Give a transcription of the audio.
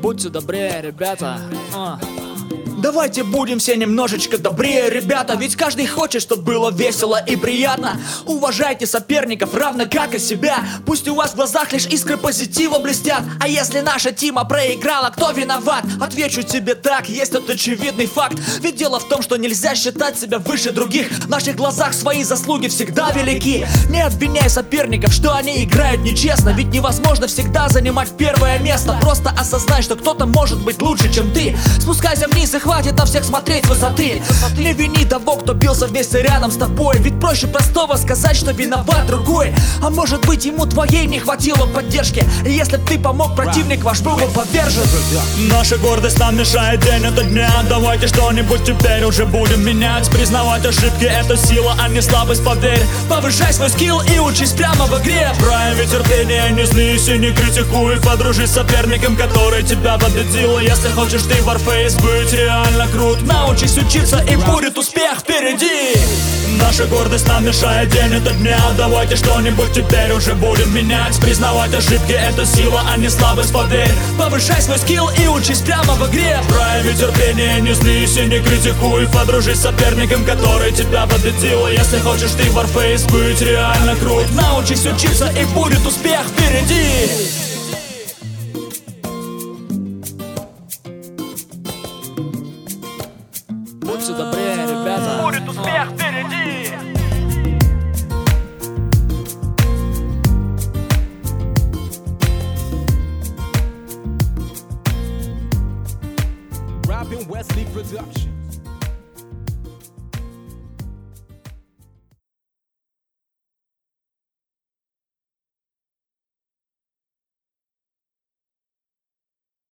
Bom dia, Brer, Beta. Uh. Давайте будем все немножечко добрее, ребята Ведь каждый хочет, чтобы было весело и приятно. Уважайте соперников, равно как и себя. Пусть у вас в глазах лишь искры позитива блестят. А если наша Тима проиграла, кто виноват? Отвечу тебе так, есть тот очевидный факт. Ведь дело в том, что нельзя считать себя выше других. В наших глазах свои заслуги всегда велики. Не обвиняй соперников, что они играют нечестно. Ведь невозможно всегда занимать первое место. Просто осознай, что кто-то может быть лучше, чем ты. Спускайся вниз и хватит на всех смотреть высоты. Не вини того, кто бился вместе рядом с тобой. Ведь проще простого сказать, что виноват другой. А может быть ему твоей не хватило поддержки. И если б ты помог, противник ваш был бы повержен. Наша гордость нам мешает день ото дня. Давайте что-нибудь теперь уже будем менять. Признавать ошибки это сила, а не слабость, поверь. Повышай свой скилл и учись прямо в игре. Прояви терпение, не злись и не критикуй. Подружись с соперником, который тебя победил. Если хочешь ты Warface быть реально крут Научись учиться и будет успех впереди. Наша гордость нам мешает день ото дня. Давайте что-нибудь теперь уже будем менять. Признавать ошибки это сила, а не слабость, поверь Повышай свой скилл и учись прямо в игре. Прояви терпение, не злись и не критикуй. Подружись с соперником, который тебя победил. Если хочешь ты Warface быть реально крут. Научись учиться и будет успех впереди Putz da Brenner, beleza? Muritos perderem Rapping Wesley Production.